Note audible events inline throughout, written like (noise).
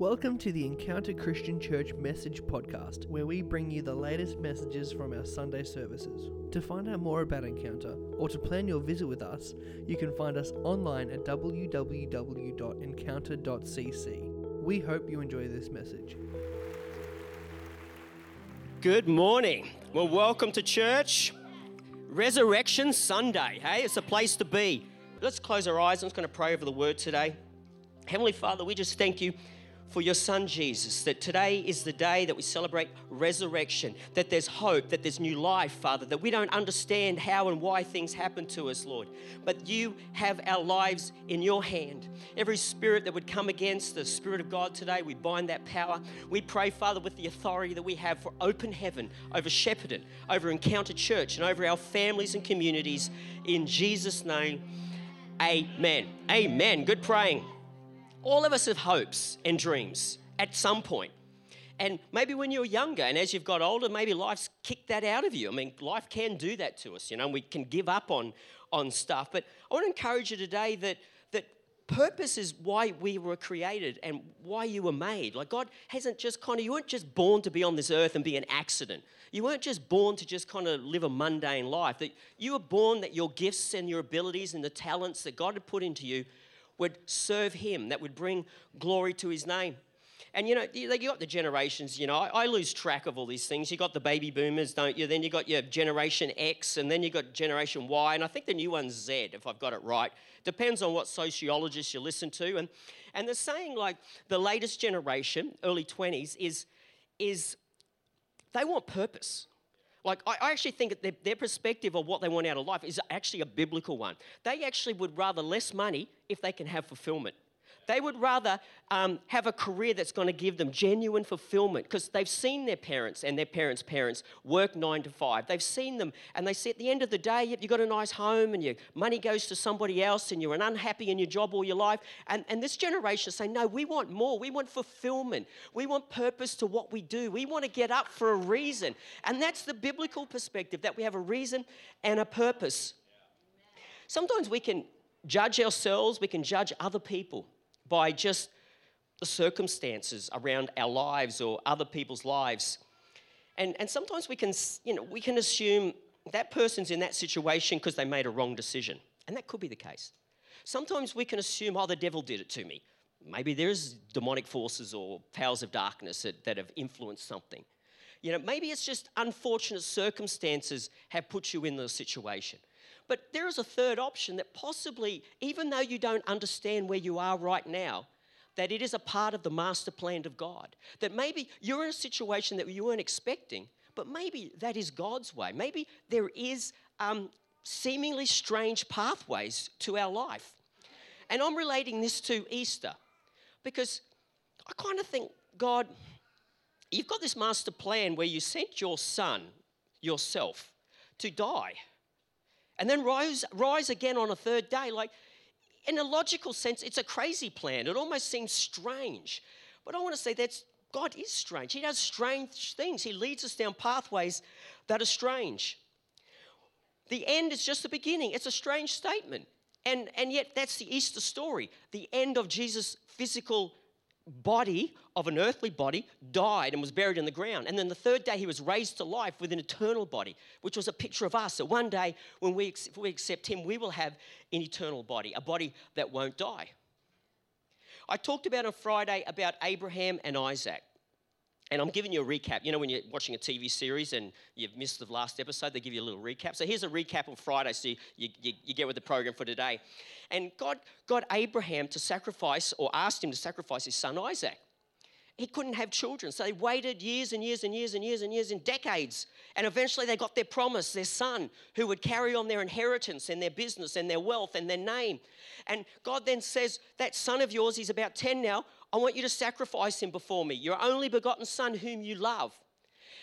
Welcome to the Encounter Christian Church Message Podcast, where we bring you the latest messages from our Sunday services. To find out more about Encounter or to plan your visit with us, you can find us online at www.encounter.cc. We hope you enjoy this message. Good morning. Well, welcome to church. Resurrection Sunday. Hey, it's a place to be. Let's close our eyes. I'm just going to pray over the word today. Heavenly Father, we just thank you for your son Jesus, that today is the day that we celebrate resurrection, that there's hope, that there's new life, Father, that we don't understand how and why things happen to us, Lord. But you have our lives in your hand. Every spirit that would come against the Spirit of God today, we bind that power. We pray, Father, with the authority that we have for open heaven over Shepparton, over Encounter Church, and over our families and communities. In Jesus' name, amen. Amen. Good praying all of us have hopes and dreams at some point. And maybe when you're younger and as you've got older, maybe life's kicked that out of you. I mean, life can do that to us, you know, we can give up on, on stuff. But I want to encourage you today that, that purpose is why we were created and why you were made. Like, God hasn't just kind of, you weren't just born to be on this earth and be an accident. You weren't just born to just kind of live a mundane life. That you were born that your gifts and your abilities and the talents that God had put into you would serve him, that would bring glory to his name. And you know, you got the generations, you know, I, lose track of all these things. You got the baby boomers, don't you? Then you got your Generation X, and then you got Generation Y, and I think the new one's Z, if I've got it right. Depends on what sociologist you listen to. And, and they're saying like the latest generation, early 20s, is, is they want purpose. Like, I, actually think their, their perspective of what they want out of life is actually a biblical one. They actually would rather less money if they can have fulfillment. They would rather um, have a career that's going to give them genuine fulfillment because they've seen their parents and their parents' parents work nine to five. They've seen them and they say at the end of the day, you've got a nice home and your money goes to somebody else and you're an unhappy in your job all your life. And, and this generation saying, no, we want more. We want fulfillment. We want purpose to what we do. We want to get up for a reason. And that's the biblical perspective that we have a reason and a purpose. Sometimes we can judge ourselves, we can judge other people by just the circumstances around our lives or other people's lives. And, and sometimes we can, you know, we can assume that person's in that situation because they made a wrong decision. And that could be the case. Sometimes we can assume, oh, the devil did it to me. Maybe there's demonic forces or powers of darkness that, that have influenced something. You know, maybe it's just unfortunate circumstances have put you in the situation. But there is a third option that possibly, even though you don't understand where you are right now, that it is a part of the master plan of God. That maybe you're in a situation that you weren't expecting, but maybe that is God's way. Maybe there is um, seemingly strange pathways to our life. And I'm relating this to Easter because I kind of think, God, you've got this master plan where you sent your son, yourself, to die and then rise, rise again on a third day. Like, in a logical sense, it's a crazy plan. It almost seems strange. But I want to say that God is strange. He does strange things. He leads us down pathways that are strange. The end is just the beginning. It's a strange statement. And, and yet, that's the Easter story. The end of Jesus' physical body of an earthly body died and was buried in the ground. And then the third day he was raised to life with an eternal body, which was a picture of us. That one day when we, if we accept him, we will have an eternal body, a body that won't die. I talked about on Friday about Abraham and Isaac. And I'm giving you a recap. You know, when you're watching a TV series and you've missed the last episode, they give you a little recap. So here's a recap on Friday so you, you, you get with the program for today. And God got Abraham to sacrifice, or asked him to sacrifice his son Isaac. He couldn't have children. So they waited years and years and years and years and years and decades. And eventually they got their promise, their son, who would carry on their inheritance and their business and their wealth and their name. And God then says, That son of yours, he's about 10 now. I want you to sacrifice him before me, your only begotten son whom you love.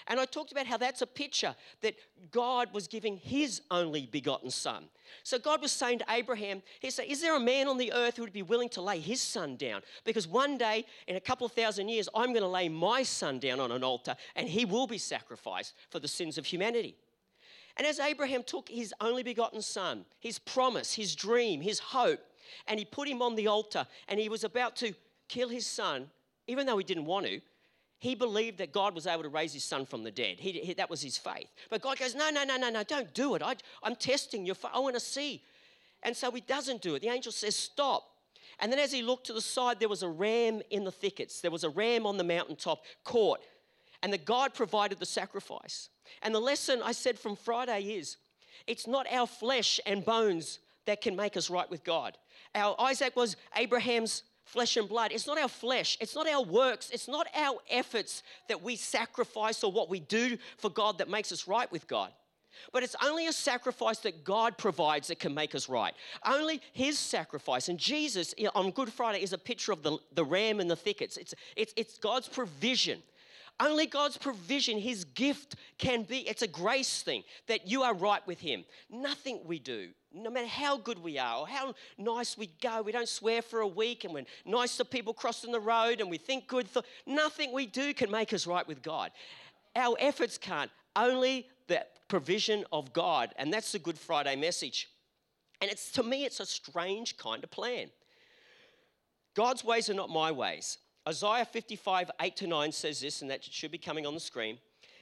And I talked about how that's a picture that God was giving his only begotten son. So God was saying to Abraham, He said, Is there a man on the earth who would be willing to lay his son down? Because one day, in a couple of thousand years, I'm going to lay my son down on an altar and he will be sacrificed for the sins of humanity. And as Abraham took his only begotten son, his promise, his dream, his hope, and he put him on the altar and he was about to kill his son, even though he didn't want to, he believed that God was able to raise his son from the dead. He, he, that was his faith. But God goes, No, no, no, no, no, don't do it. I, I'm testing faith. I want to see. And so he doesn't do it. The angel says, Stop. And then as he looked to the side, there was a ram in the thickets. There was a ram on the mountaintop caught. And the God provided the sacrifice. And the lesson I said from Friday is it's not our flesh and bones that can make us right with God. Our Isaac was Abraham's flesh and blood. It's not our flesh, it's not our works, it's not our efforts that we sacrifice or what we do for God that makes us right with God. But it's only a sacrifice that God provides that can make us right. Only His sacrifice. And Jesus on Good Friday is a picture of the, the ram in the thickets. It's, it's, it's God's provision. Only God's provision, His gift can be. It's a grace thing that you are right with Him. Nothing we do, no matter how good we are or how nice we go, we don't swear for a week and we're nice to people crossing the road and we think good. Th- nothing we do can make us right with God. Our efforts can't. Only the provision of God. And that's the Good Friday message. And it's to me, it's a strange kind of plan. God's ways are not my ways. Isaiah 55, 8 to 9 says this, and that should be coming on the screen.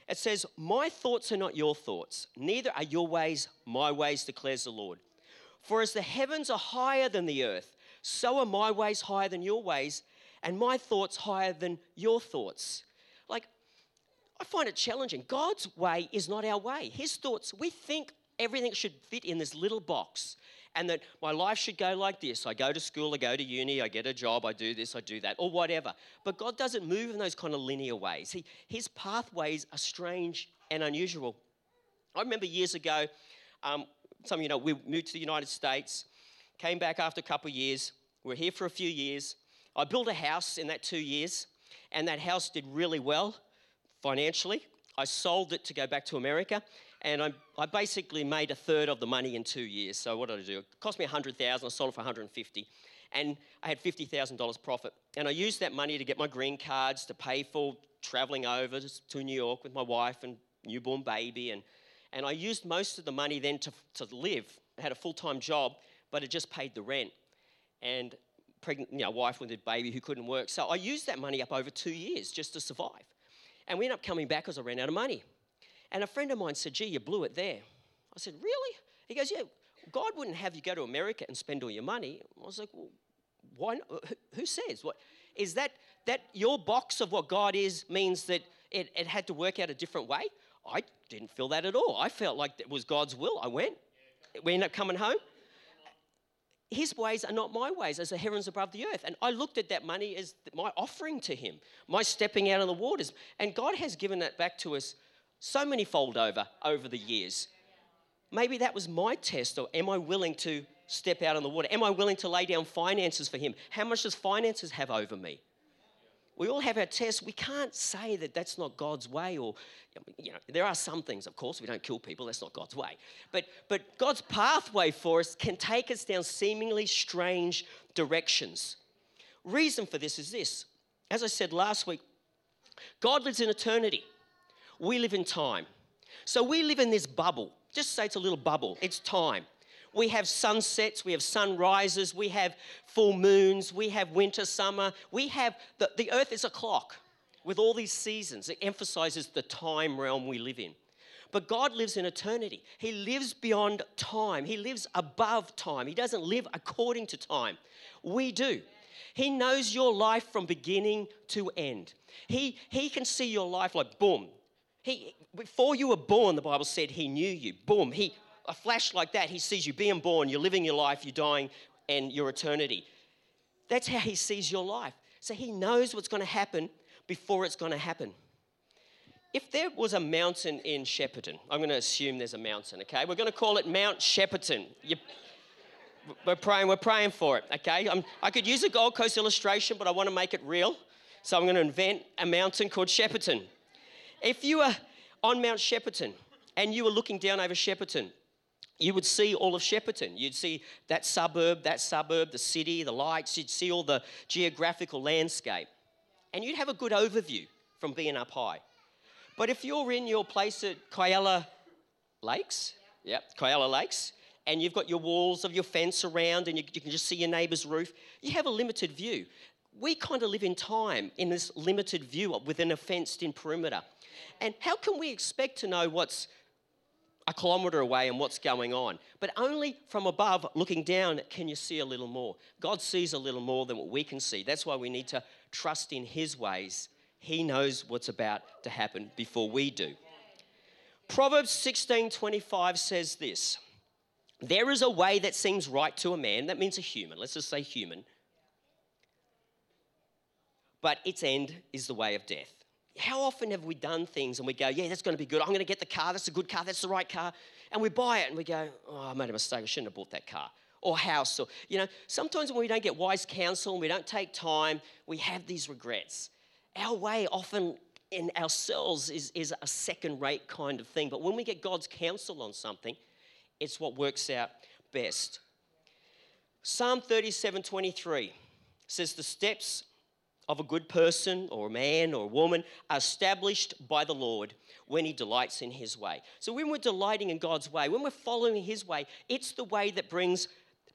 It says, My thoughts are not your thoughts, neither are your ways my ways, declares the Lord. For as the heavens are higher than the earth, so are my ways higher than your ways, and my thoughts higher than your thoughts. Like, I find it challenging. God's way is not our way. His thoughts, we think everything should fit in this little box and that my life should go like this. I go to school, I go to uni, I get a job, I do this, I do that, or whatever. But God doesn't move in those kind of linear ways. He, his pathways are strange and unusual. I remember years ago, um, some of you know, we moved to the United States, came back after a couple of years, we are here for a few years. I built a house in that two years, and that house did really well financially. I sold it to go back to America, and I, I basically made a third of the money in two years. So what did I do? It cost me 100000 I sold it for 150 and I had $50,000 profit. And I used that money to get my green cards, to pay for traveling over to New York with my wife and newborn baby. And, and I used most of the money then to, to live. I had a full time job, but it just paid the rent. And pregnant, you know, wife with a baby who couldn't work. So I used that money up over two years just to survive. And we ended up coming back because I ran out of money. And a friend of mine said, Gee, you blew it there. I said, Really? He goes, Yeah, God wouldn't have you go to America and spend all your money. I was like, Well, why not? Who says? What is that? That your box of what God is means that it, it had to work out a different way? I didn't feel that at all. I felt like it was God's will. I went. We ended up coming home. His ways are not my ways, as the heavens above the earth. And I looked at that money as my offering to Him, my stepping out of the waters. And God has given that back to us so many fold over over the years. Maybe that was my test, or am I willing to step out on the water? Am I willing to lay down finances for Him? How much does finances have over me? We all have our tests. We can't say that that's not God's way, or you know, there are some things, of course, we don't kill people. That's not God's way. But but God's pathway for us can take us down seemingly strange directions. Reason for this is this. As I said last week, God lives in eternity we live in time. So we live in this bubble. Just say it's a little bubble, it's time. We have sunsets, we have sunrises, we have full moons, we have winter, summer. We have the, the earth is a clock with all these seasons. It emphasizes the time realm we live in. But God lives in eternity. He lives beyond time. He lives above time. He doesn't live according to time. We do. He knows your life from beginning to end. He, he can see your life like boom, he, before you were born, the Bible said he knew you. Boom, he, a flash like that, he sees you being born, you're living your life, you're dying, and your eternity. That's how he sees your life. So he knows what's going to happen before it's going to happen. If there was a mountain in Shepparton, I'm going to assume there's a mountain, okay? We're going to call it Mount Shepparton. You, we're praying, we're praying for it, okay? I'm, I could use a Gold Coast illustration, but I want to make it real. So I'm going to invent a mountain called Shepparton. If you were on Mount Shepparton and you were looking down over Shepparton, you would see all of Shepparton. You'd see that suburb, that suburb, the city, the lights. You'd see all the geographical landscape. And you'd have a good overview from being up high. But if you're in your place at Kialla Lakes, yep, Kialla Lakes, and you've got your walls of your fence around and you, you can just see your neighbour's roof, you have a limited view. We kind of live in time in this limited view within a fenced in perimeter. And how can we expect to know what's a kilometre away and what's going on? But only from above, looking down, can you see a little more. God sees a little more than what we can see. That's why we need to trust in His ways. He knows what's about to happen before we do. Proverbs 16:25 says this. There is a way that seems right to a man, that means a human, let's just say human, but its end is the way of death. How often have we done things and we go, yeah, that's going to be good. I'm going to get the car. That's a good car. That's the right car. And we buy it and we go, oh, I made a mistake. I shouldn't have bought that car or house. Or, you know, sometimes when we don't get wise counsel and we don't take time, we have these regrets. Our way often in ourselves is, is a second rate kind of thing. But when we get God's counsel on something, it's what works out best. Psalm 37 23 says, The steps of a good person or a man or a woman are established by the Lord when he delights in his way. So when we're delighting in God's way, when we're following his way, it's the way that brings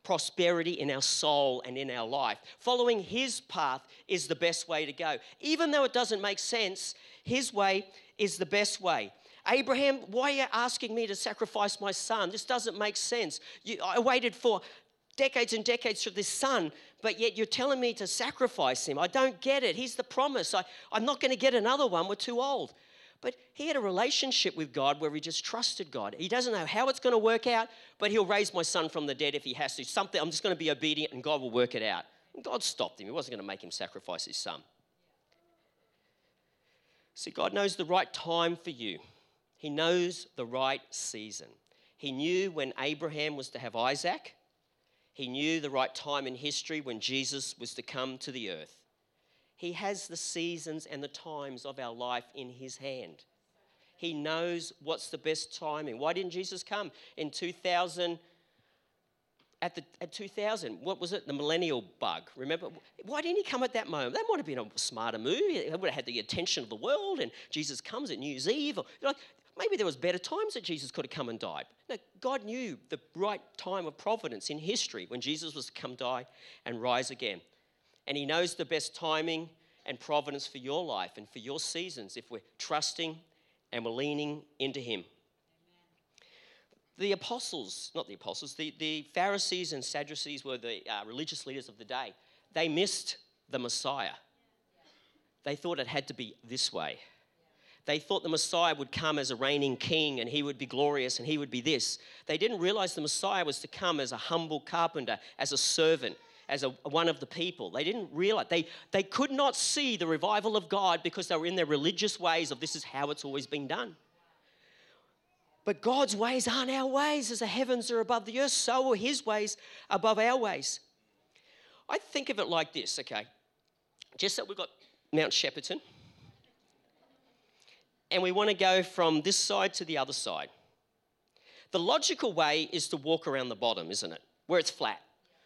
prosperity in our soul and in our life. Following his path is the best way to go. Even though it doesn't make sense, his way is the best way. Abraham, why are you asking me to sacrifice my son? This doesn't make sense. You, I waited for decades and decades for this son, but yet you're telling me to sacrifice him. I don't get it. He's the promise. I, I'm not going to get another one. We're too old. But he had a relationship with God where he just trusted God. He doesn't know how it's going to work out, but he'll raise my son from the dead if he has to. Something, I'm just going to be obedient and God will work it out. And God stopped him. He wasn't going to make him sacrifice his son. See, God knows the right time for you, He knows the right season. He knew when Abraham was to have Isaac, he knew the right time in history when Jesus was to come to the earth. He has the seasons and the times of our life in His hand. He knows what's the best timing. Why didn't Jesus come in 2000? At, the, at 2000, what was it? The millennial bug. Remember? Why didn't he come at that moment? That might have been a smarter move. It would have had the attention of the world, and Jesus comes at New Year's Eve. Or, like, maybe there was better times that Jesus could have come and died. No, God knew the right time of providence in history when Jesus was to come die and rise again. And he knows the best timing and providence for your life and for your seasons if we're trusting and we're leaning into him. The apostles, not the apostles, the, the Pharisees and Sadducees were the uh, religious leaders of the day. They missed the Messiah. They thought it had to be this way. They thought the Messiah would come as a reigning king and he would be glorious and he would be this. They didn't realize the Messiah was to come as a humble carpenter, as a servant, as a, one of the people. They didn't realize. They, they could not see the revival of God because they were in their religious ways of this is how it's always been done. But God's ways aren't our ways. As the heavens are above the earth, so are his ways above our ways. I think of it like this, okay? Just that we've got Mount Shepparton and we want to go from this side to the other side. The logical way is to walk around the bottom, isn't it? Where it's flat.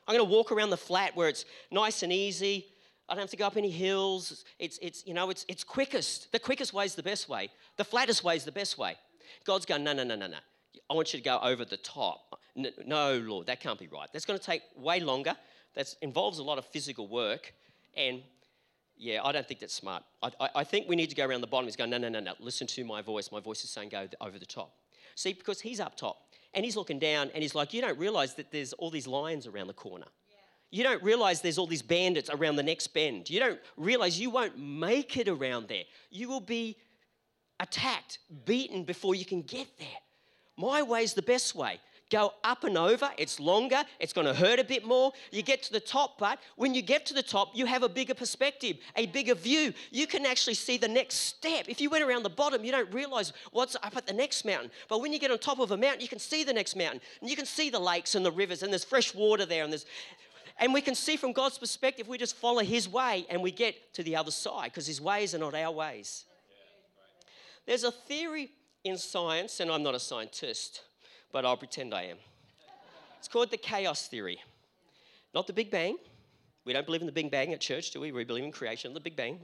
I'm going to walk around the flat where it's nice and easy. I don't have to go up any hills. It's, it's, you know, it's, it's quickest. The quickest way is the best way. The flattest way is the best way. God's going, no, no, no, no, no. I want you to go over the top. No, Lord, that can't be right. That's going to take way longer. That involves a lot of physical work. And yeah, I don't think that's smart. I, I, I, think we need to go around the bottom. He's going, no, no, no, no, listen to my voice. My voice is saying go over the top. See, because he's up top and he's looking down and he's like, you don't realize that there's all these lions around the corner. You don't realize there's all these bandits around the next bend. You don't realize you won't make it around there. You will be attacked, beaten before you can get there. My way's the best way go up and over. It's longer, it's going to hurt a bit more. You get to the top, but when you get to the top, you have a bigger perspective, a bigger view. You can actually see the next step. If you went around the bottom, you don't realize what's up at the next mountain. But when you get on top of a mountain, you can see the next mountain. And you can see the lakes and the rivers, and there's fresh water there, and there's and we can see from God's perspective, we just follow His way and we get to the other side because His ways are not our ways. There's a theory in science, and I'm not a scientist, but I'll pretend I am. It's called the chaos theory. Not the Big Bang. We don't believe in the Big Bang at church, do we? We believe in creation, the Big Bang.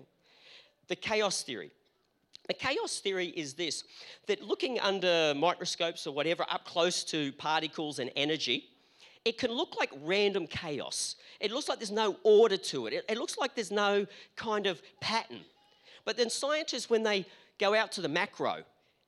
The chaos theory. The chaos theory is this that looking under microscopes or whatever up close to particles and energy, it can look like random chaos. It looks like there's no order to it. It, looks like there's no kind of pattern. But then scientists, when they go out to the macro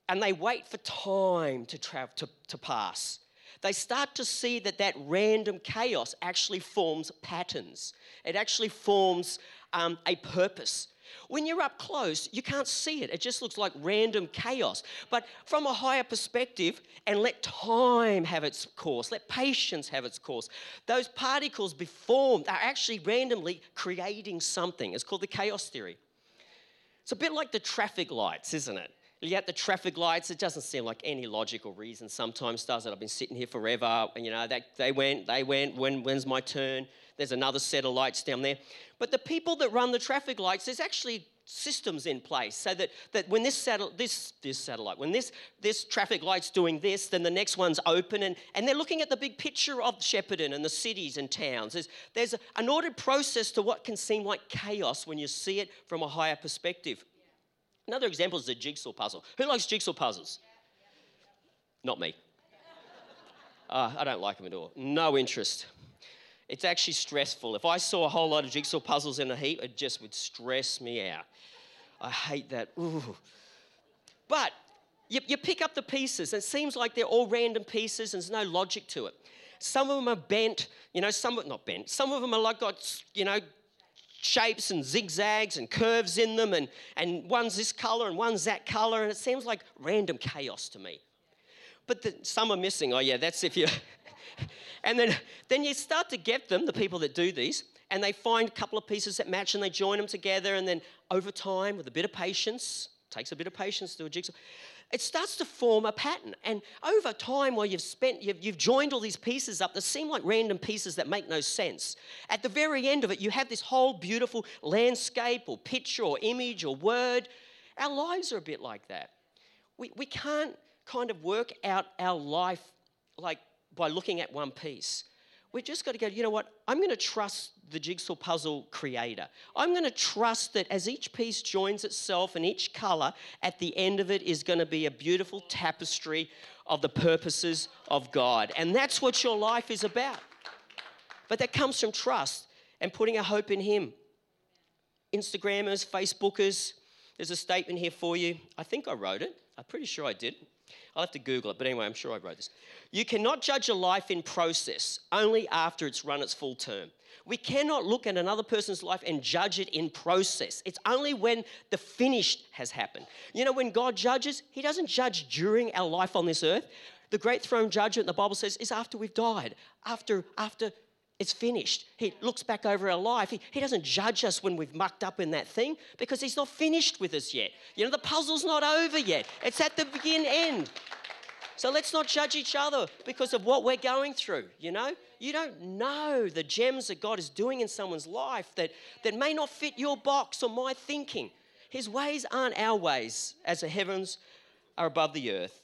and they wait for time to, to, to pass, they start to see that that random chaos actually forms patterns. It actually forms um, a purpose. When you're up close, you can't see it. It just looks like random chaos. But from a higher perspective, and let time have its course, let patience have its course, those particles be formed are actually randomly creating something. It's called the chaos theory. It's a bit like the traffic lights, isn't it? You get the traffic lights, it doesn't seem like any logical reason sometimes does it. I've been sitting here forever, and you know, they, they went, they went, when, when's my turn? There's another set of lights down there. But the people that run the traffic lights, there's actually systems in place so that, that when this, satellite, this, this satellite, when this, this traffic light's doing this, then the next one's open, and, and they're looking at the big picture of Shepparton and the cities and towns. There's, there's an ordered process to what can seem like chaos when you see it from a higher perspective. Another example is the jigsaw puzzle. Who likes jigsaw puzzles? Not me. Uh, I don't like them at all. No interest. It's actually stressful. If I saw a whole lot of jigsaw puzzles in a heap, it just would stress me out. I hate that. Ooh. But you, you pick up the pieces, and it seems like they're all random pieces, and there's no logic to it. Some of them are bent, you know, some not bent. Some of them are like got, you know, shapes and zigzags and curves in them, and, and one's this color and one's that color, and it seems like random chaos to me. But the, some are missing. Oh, yeah, that's if you. (laughs) and then, then you start to get them, the people that do these, and they find a couple of pieces that match and they join them together, and then over time, with a bit of patience, takes a bit of patience to do a jigsaw it starts to form a pattern. And over time, while you've spent, you've, you've, joined all these pieces up that seem like random pieces that make no sense. At the very end of it, you have this whole beautiful landscape or picture or image or word. Our lives are a bit like that. We, we can't kind of work out our life like by looking at one piece. We've just got to go, you know what? I'm going to trust the jigsaw puzzle creator. I'm going to trust that as each piece joins itself and each color, at the end of it is going to be a beautiful tapestry of the purposes of God. And that's what your life is about. But that comes from trust and putting a hope in Him. Instagrammers, Facebookers, there's a statement here for you. I think I wrote it. I'm pretty sure I did. I'll have to Google it, but anyway, I'm sure I wrote this. You cannot judge a life in process, only after it's run its full term. We cannot look at another person's life and judge it in process. It's only when the finished has happened. You know, when God judges, He doesn't judge during our life on this earth. The great throne judgment, the Bible says, is after we've died, after, after it's finished. He looks back over our life. He, he doesn't judge us when we've mucked up in that thing because he's not finished with us yet. You know, the puzzle's not over yet, it's at the begin end. So let's not judge each other because of what we're going through, you know? You don't know the gems that God is doing in someone's life that, that may not fit your box or my thinking. His ways aren't our ways, as the heavens are above the earth.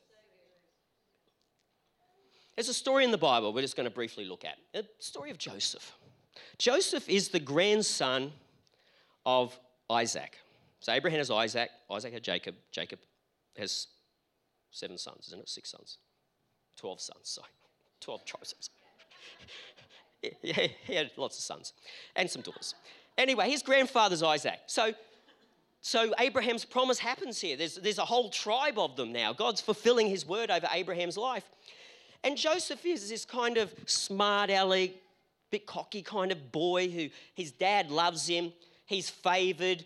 There's a story in the Bible we're just going to briefly look at. A story of Joseph. Joseph is the grandson of Isaac. So Abraham has Isaac, Isaac had Jacob, Jacob has seven sons, isn't it? Six sons. Twelve sons, sorry. Twelve tribes. (laughs) he had lots of sons and some daughters. Anyway, his grandfather's Isaac. So so Abraham's promise happens here. There's, there's a whole tribe of them now. God's fulfilling his word over Abraham's life. And Joseph is this kind of smart aleck, bit cocky kind of boy who his dad loves him. He's favored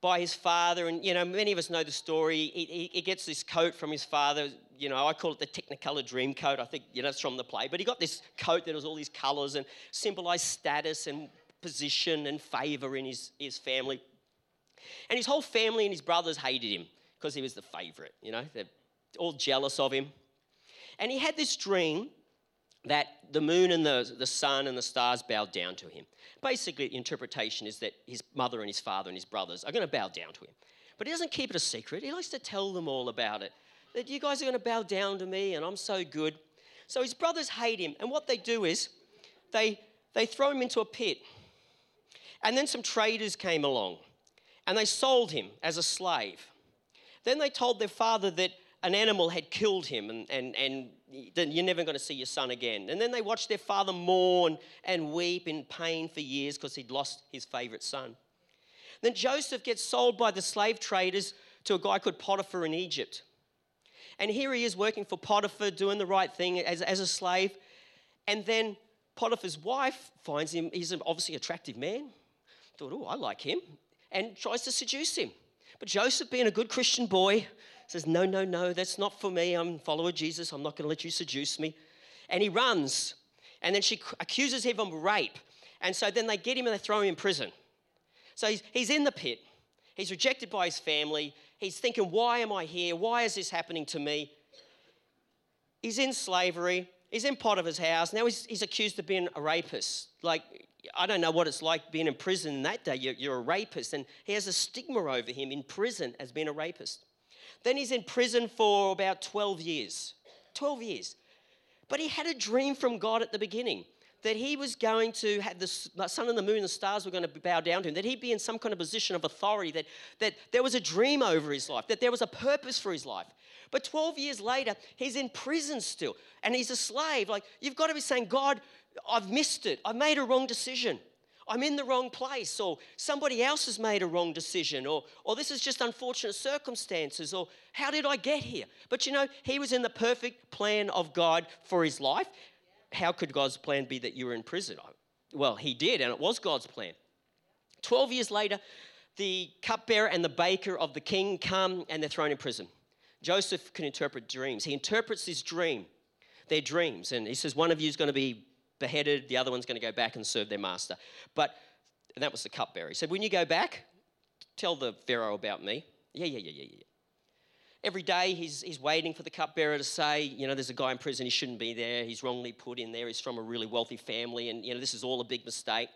by his father. And, you know, many of us know the story. He, he, he, gets this coat from his father. You know, I call it the Technicolor dream coat. I think, you know, it's from the play. But he got this coat that has all these colors and symbolized status and position and favor in his, his family. And his whole family and his brothers hated him because he was the favorite, you know. They're all jealous of him. And he had this dream that the moon and the, the sun and the stars bowed down to him. Basically, the interpretation is that his mother and his father and his brothers are going to bow down to him. But he doesn't keep it a secret, he likes to tell them all about it. That you guys are going to bow down to me and I'm so good. So his brothers hate him, and what they do is they, they throw him into a pit. And then some traders came along and they sold him as a slave. Then they told their father that an animal had killed him and, and, and then you're never going to see your son again. And then they watched their father mourn and weep in pain for years because he'd lost his favorite son. Then Joseph gets sold by the slave traders to a guy called Potiphar in Egypt. And here he is working for Potiphar, doing the right thing as, as a slave. And then Potiphar's wife finds him, he's an obviously attractive man. Thought, oh, I like him. And tries to seduce him. But Joseph, being a good Christian boy, says, No, no, no, that's not for me. I'm a follower of Jesus. I'm not going to let you seduce me. And he runs. And then she accuses him of rape. And so then they get him and they throw him in prison. So he's, he's in the pit. He's rejected by his family. He's thinking, Why am I here? Why is this happening to me? He's in slavery. He's in Potiphar's house. Now he's, he's accused of being a rapist. Like, I don't know what it's like being in prison in that day. You're, you're, a rapist, and he has a stigma over him in prison as being a rapist. Then he's in prison for about 12 years. 12 years. But he had a dream from God at the beginning that he was going to have the sun and the moon and the stars were going to bow down to him, that he'd be in some kind of position of authority, that, that there was a dream over his life, that there was a purpose for his life. But 12 years later, he's in prison still and he's a slave. Like, you've got to be saying, God, I've missed it. I've made a wrong decision. I'm in the wrong place, or somebody else has made a wrong decision, or, or this is just unfortunate circumstances, or how did I get here? But you know, he was in the perfect plan of God for his life. How could God's plan be that you were in prison? Well, he did, and it was God's plan. 12 years later, the cupbearer and the baker of the king come and they're thrown in prison. Joseph can interpret dreams. He interprets this dream, their dreams, and he says, One of you is going to be beheaded, the other one's going to go back and serve their master. But that was the cupbearer. He said, When you go back, tell the Pharaoh about me. Yeah, yeah, yeah, yeah, yeah. Every day he's, he's waiting for the cupbearer to say, you know, there's a guy in prison, he shouldn't be there, he's wrongly put in there, he's from a really wealthy family, and, you know, this is all a big mistake.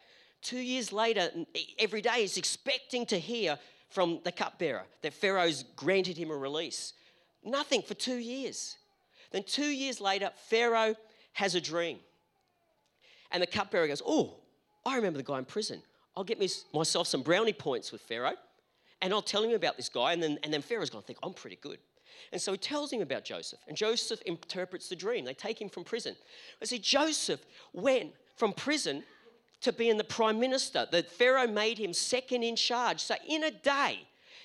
Two years later, every day he's expecting to hear from the cupbearer that Pharaoh's granted him a release. Nothing for two years. Then, two years later, Pharaoh has a dream. And the cupbearer goes, Oh, I remember the guy in prison. I'll get me, myself some brownie points with Pharaoh, and I'll tell him about this guy. And then, and then Pharaoh's going to think, I'm pretty good. And so he tells him about Joseph, and Joseph interprets the dream. They take him from prison. I see, Joseph went from prison to being the prime minister. That Pharaoh made him second in charge. So in a day,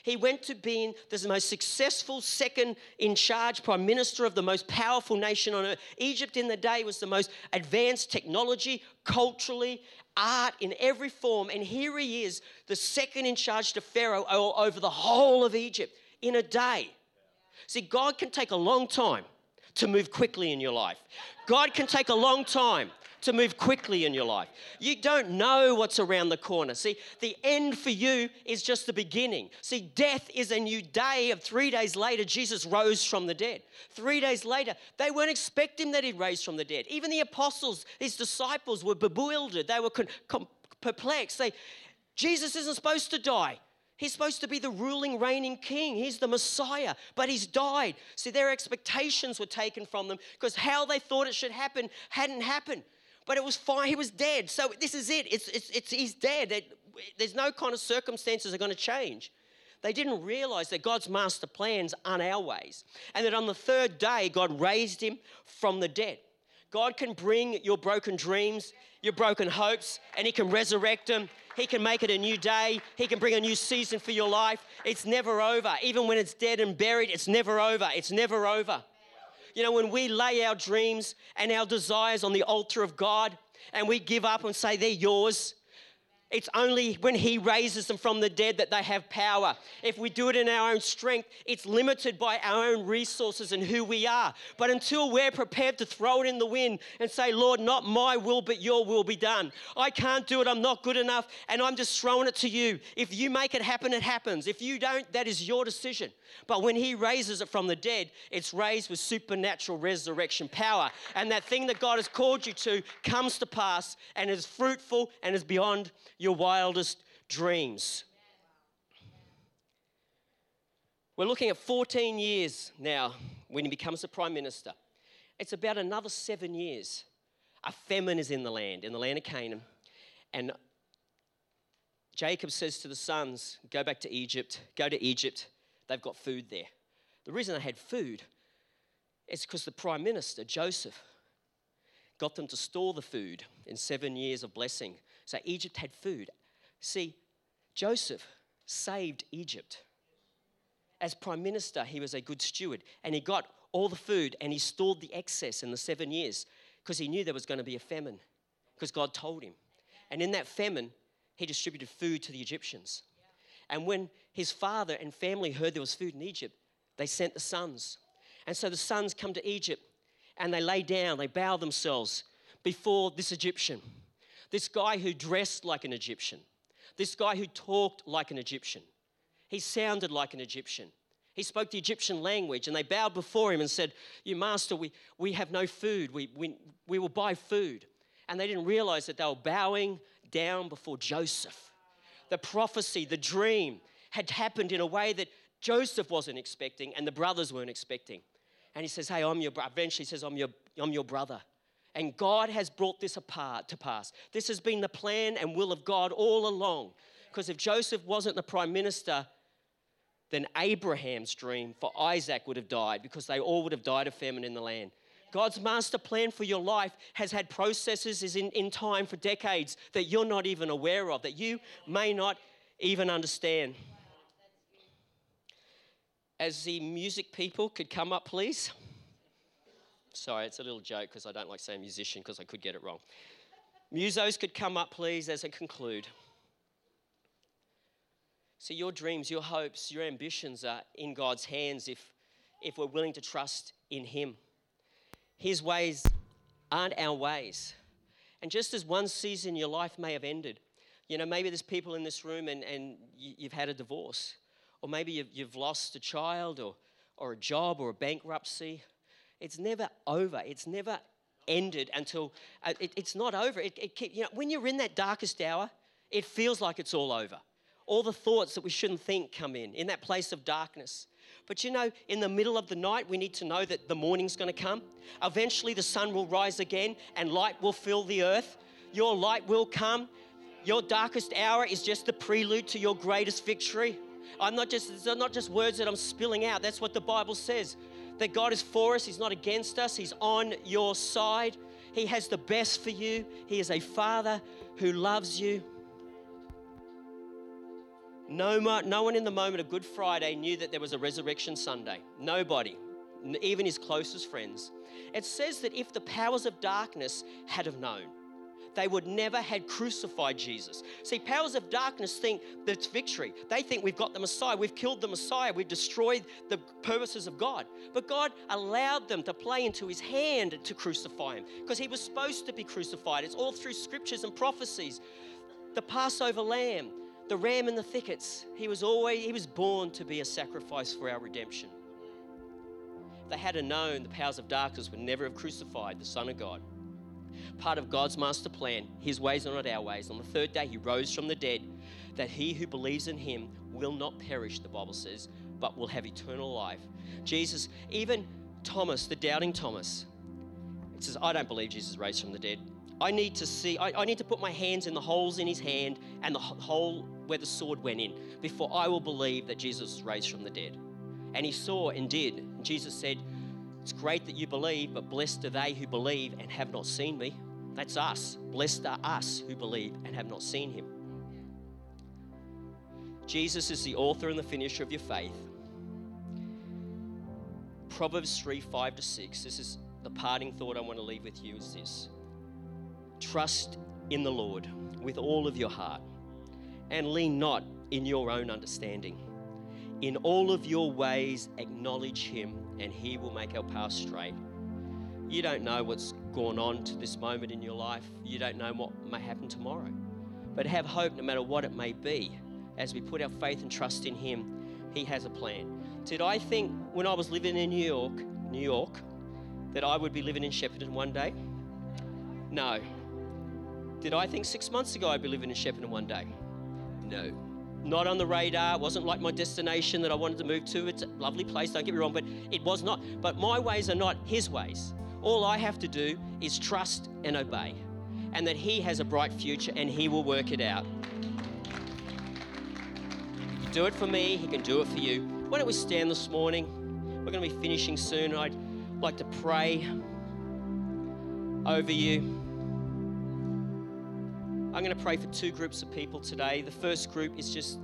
he went to being the most successful second in charge prime minister of the most powerful nation on earth. Egypt in the day was the most advanced technology, culturally, art in every form. And here he is, the second in charge to Pharaoh over the whole of Egypt in a day. See, God can take a long time to move quickly in your life. God can take a long time to move quickly in your life. You don't know what's around the corner. See, the end for you is just the beginning. See, death is a new day. Of three days later, Jesus rose from the dead. Three days later, they weren't expecting that he'd raise from the dead. Even the apostles, his disciples, were bewildered. They were con- com- perplexed. They, Jesus isn't supposed to die. He's supposed to be the ruling, reigning king. He's the Messiah, but he's died. See, their expectations were taken from them because how they thought it should happen hadn't happened but it was fine. He was dead. So this is it. It's, it's, it's, he's dead. There's no kind of circumstances are going to change. They didn't realize that God's master plans aren't our ways. And that on the third day, God raised him from the dead. God can bring your broken dreams, your broken hopes, and He can resurrect them. He can make it a new day. He can bring a new season for your life. It's never over. Even when it's dead and buried, it's never over. It's never over. You know, when we lay our dreams and our desires on the altar of God and we give up and say they're yours, it's only when He raises them from the dead that they have power. If we do it in our own strength, it's limited by our own resources and who we are. But until we're prepared to throw it in the wind and say, Lord, not my will, but your will be done. I can't do it, I'm not good enough, and I'm just throwing it to you. If you make it happen, it happens. If you don't, that is your decision. But when He raises it from the dead, it's raised with supernatural resurrection power. And that thing that God has called you to comes to pass and is fruitful and is beyond your wildest dreams. We're looking at 14 years now when he becomes the prime minister. It's about another seven years. A famine is in the land, in the land of Canaan. And Jacob says to the sons, Go back to Egypt, go to Egypt. They've got food there. The reason they had food is because the prime minister, Joseph, got them to store the food in seven years of blessing. So Egypt had food. See, Joseph saved Egypt. As prime minister, he was a good steward and he got all the food and he stored the excess in the seven years because he knew there was going to be a famine because God told him. And in that famine, he distributed food to the Egyptians. And when his father and family heard there was food in Egypt, they sent the sons. And so the sons come to Egypt and they lay down, they bow themselves before this Egyptian, this guy who dressed like an Egyptian, this guy who talked like an Egyptian. He sounded like an Egyptian. He spoke the Egyptian language, and they bowed before him and said, You master, we, we have no food. We, we, we will buy food. And they didn't realize that they were bowing down before Joseph. The prophecy, the dream had happened in a way that Joseph wasn't expecting and the brothers weren't expecting. And he says, Hey, I'm your brother. Eventually he says, I'm your, I'm your brother. And God has brought this apart to pass. This has been the plan and will of God all along. Because if Joseph wasn't the prime minister, then Abraham's dream for Isaac would have died because they all would have died of famine in the land. God's master plan for your life has had processes in, in time for decades that you're not even aware of, that you may not even understand. As the music people could come up, please. Sorry, it's a little joke because I don't like saying musician because I could get it wrong. Musos could come up, please, as I conclude. So, your dreams, your hopes, your ambitions are in God's hands if, if we're willing to trust in Him. His ways aren't our ways. And just as one season in your life may have ended, you know, maybe there's people in this room and, and you've had a divorce or maybe you've, you've lost a child or, or a job or a bankruptcy. It's never over. It's never ended until uh, it, it's not over. It, it, you know, when you're in that darkest hour, it feels like it's all over. All the thoughts that we shouldn't think come in, in that place of darkness. But you know, in the middle of the night, we need to know that the morning's going to come. Eventually, the sun will rise again and light will fill the earth. Your light will come. Your darkest hour is just the prelude to your greatest victory. I'm not just, are not just words that I'm spilling out. That's what the Bible says. That God is for us, He's not against us, He's on your side. He has the best for you. He is a Father who loves you. No, no one in the moment of Good Friday knew that there was a resurrection Sunday. Nobody, even his closest friends. It says that if the powers of darkness had have known, they would never had crucified Jesus. See, powers of darkness think that it's victory. They think we've got the Messiah, we've killed the Messiah, we've destroyed the purposes of God. But God allowed them to play into his hand to crucify him because he was supposed to be crucified. It's all through scriptures and prophecies. The Passover lamb, the ram in the thickets, he was always he was born to be a sacrifice for our redemption. If they had known the powers of darkness would never have crucified the Son of God part of God's master plan. His ways are not our ways. On the third day, he rose from the dead, that he who believes in him will not perish, the Bible says, but will have eternal life. Jesus, even Thomas, the doubting Thomas, it says, I don't believe Jesus raised from the dead. I need to see, I, I need to put my hands in the holes in his hand and the hole where the sword went in before I will believe that Jesus was raised from the dead. And he saw and did. Jesus said, It's great that you believe, but blessed are they who believe and have not seen me. That's us. Blessed are us who believe and have not seen him. Jesus is the author and the finisher of your faith. Proverbs 3 5 to 6. This is the parting thought I want to leave with you is this Trust in the Lord with all of your heart and lean not in your own understanding. In all of your ways, acknowledge him, and he will make our path straight. You don't know what's gone on to this moment in your life. You don't know what may happen tomorrow. But have hope no matter what it may be. As we put our faith and trust in Him, He has a plan. Did I think when I was living in New York, New York, that I would be living in Shepparton one day? No. Did I think six months ago I'd be living in Shepparton one day? No. Not on the radar. It wasn't like my destination that I wanted to move to. It's a lovely place, don't get me wrong, but it was not. But my ways are not His ways. All I have to do is trust and obey, and that He has a bright future and He will work it out. He can do it for me, He can do it for you. Why don't we stand this morning? We're going to be finishing soon, I'd like to pray over you. I'm going to pray for two groups of people today. The first group is just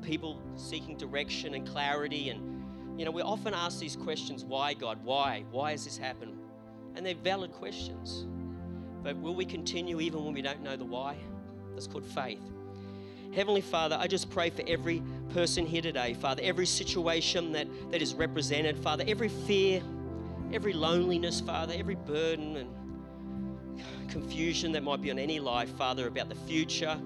people seeking direction and clarity. And, you know, we often ask these questions why, God? Why? Why has this happened? And they're valid questions. But will we continue even when we don't know the why? That's called faith. Heavenly Father, I just pray for every person here today, Father, every situation that, that is represented, Father, every fear, every loneliness, Father, every burden and confusion that might be on any life, Father, about the future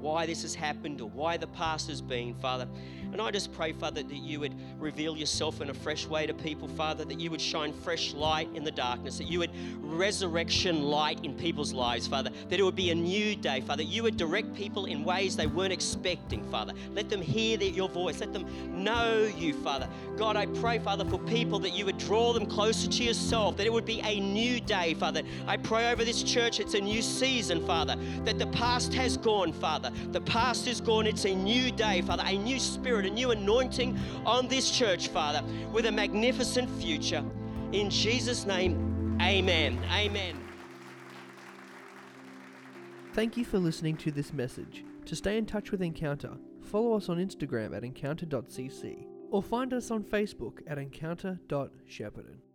why this has happened or why the past has been, Father. And I just pray, Father, that you would reveal yourself in a fresh way to people, Father, that you would shine fresh light in the darkness, that you would resurrection light in people's lives, Father, that it would be a new day, Father. You would direct people in ways they weren't expecting, Father. Let them hear the, your voice, let them know you, Father. God, I pray, Father, for people that you would draw them closer to yourself, that it would be a new day, Father. I pray over this church, it's a new season, Father, that the past has gone, Father. The past is gone, it's a new day, Father, a new spirit, a new anointing on this church, Father, with a magnificent future. In Jesus' name, amen. Amen. Thank you for listening to this message. To stay in touch with Encounter, follow us on Instagram at encounter.cc or find us on Facebook at encounter.shepherdon.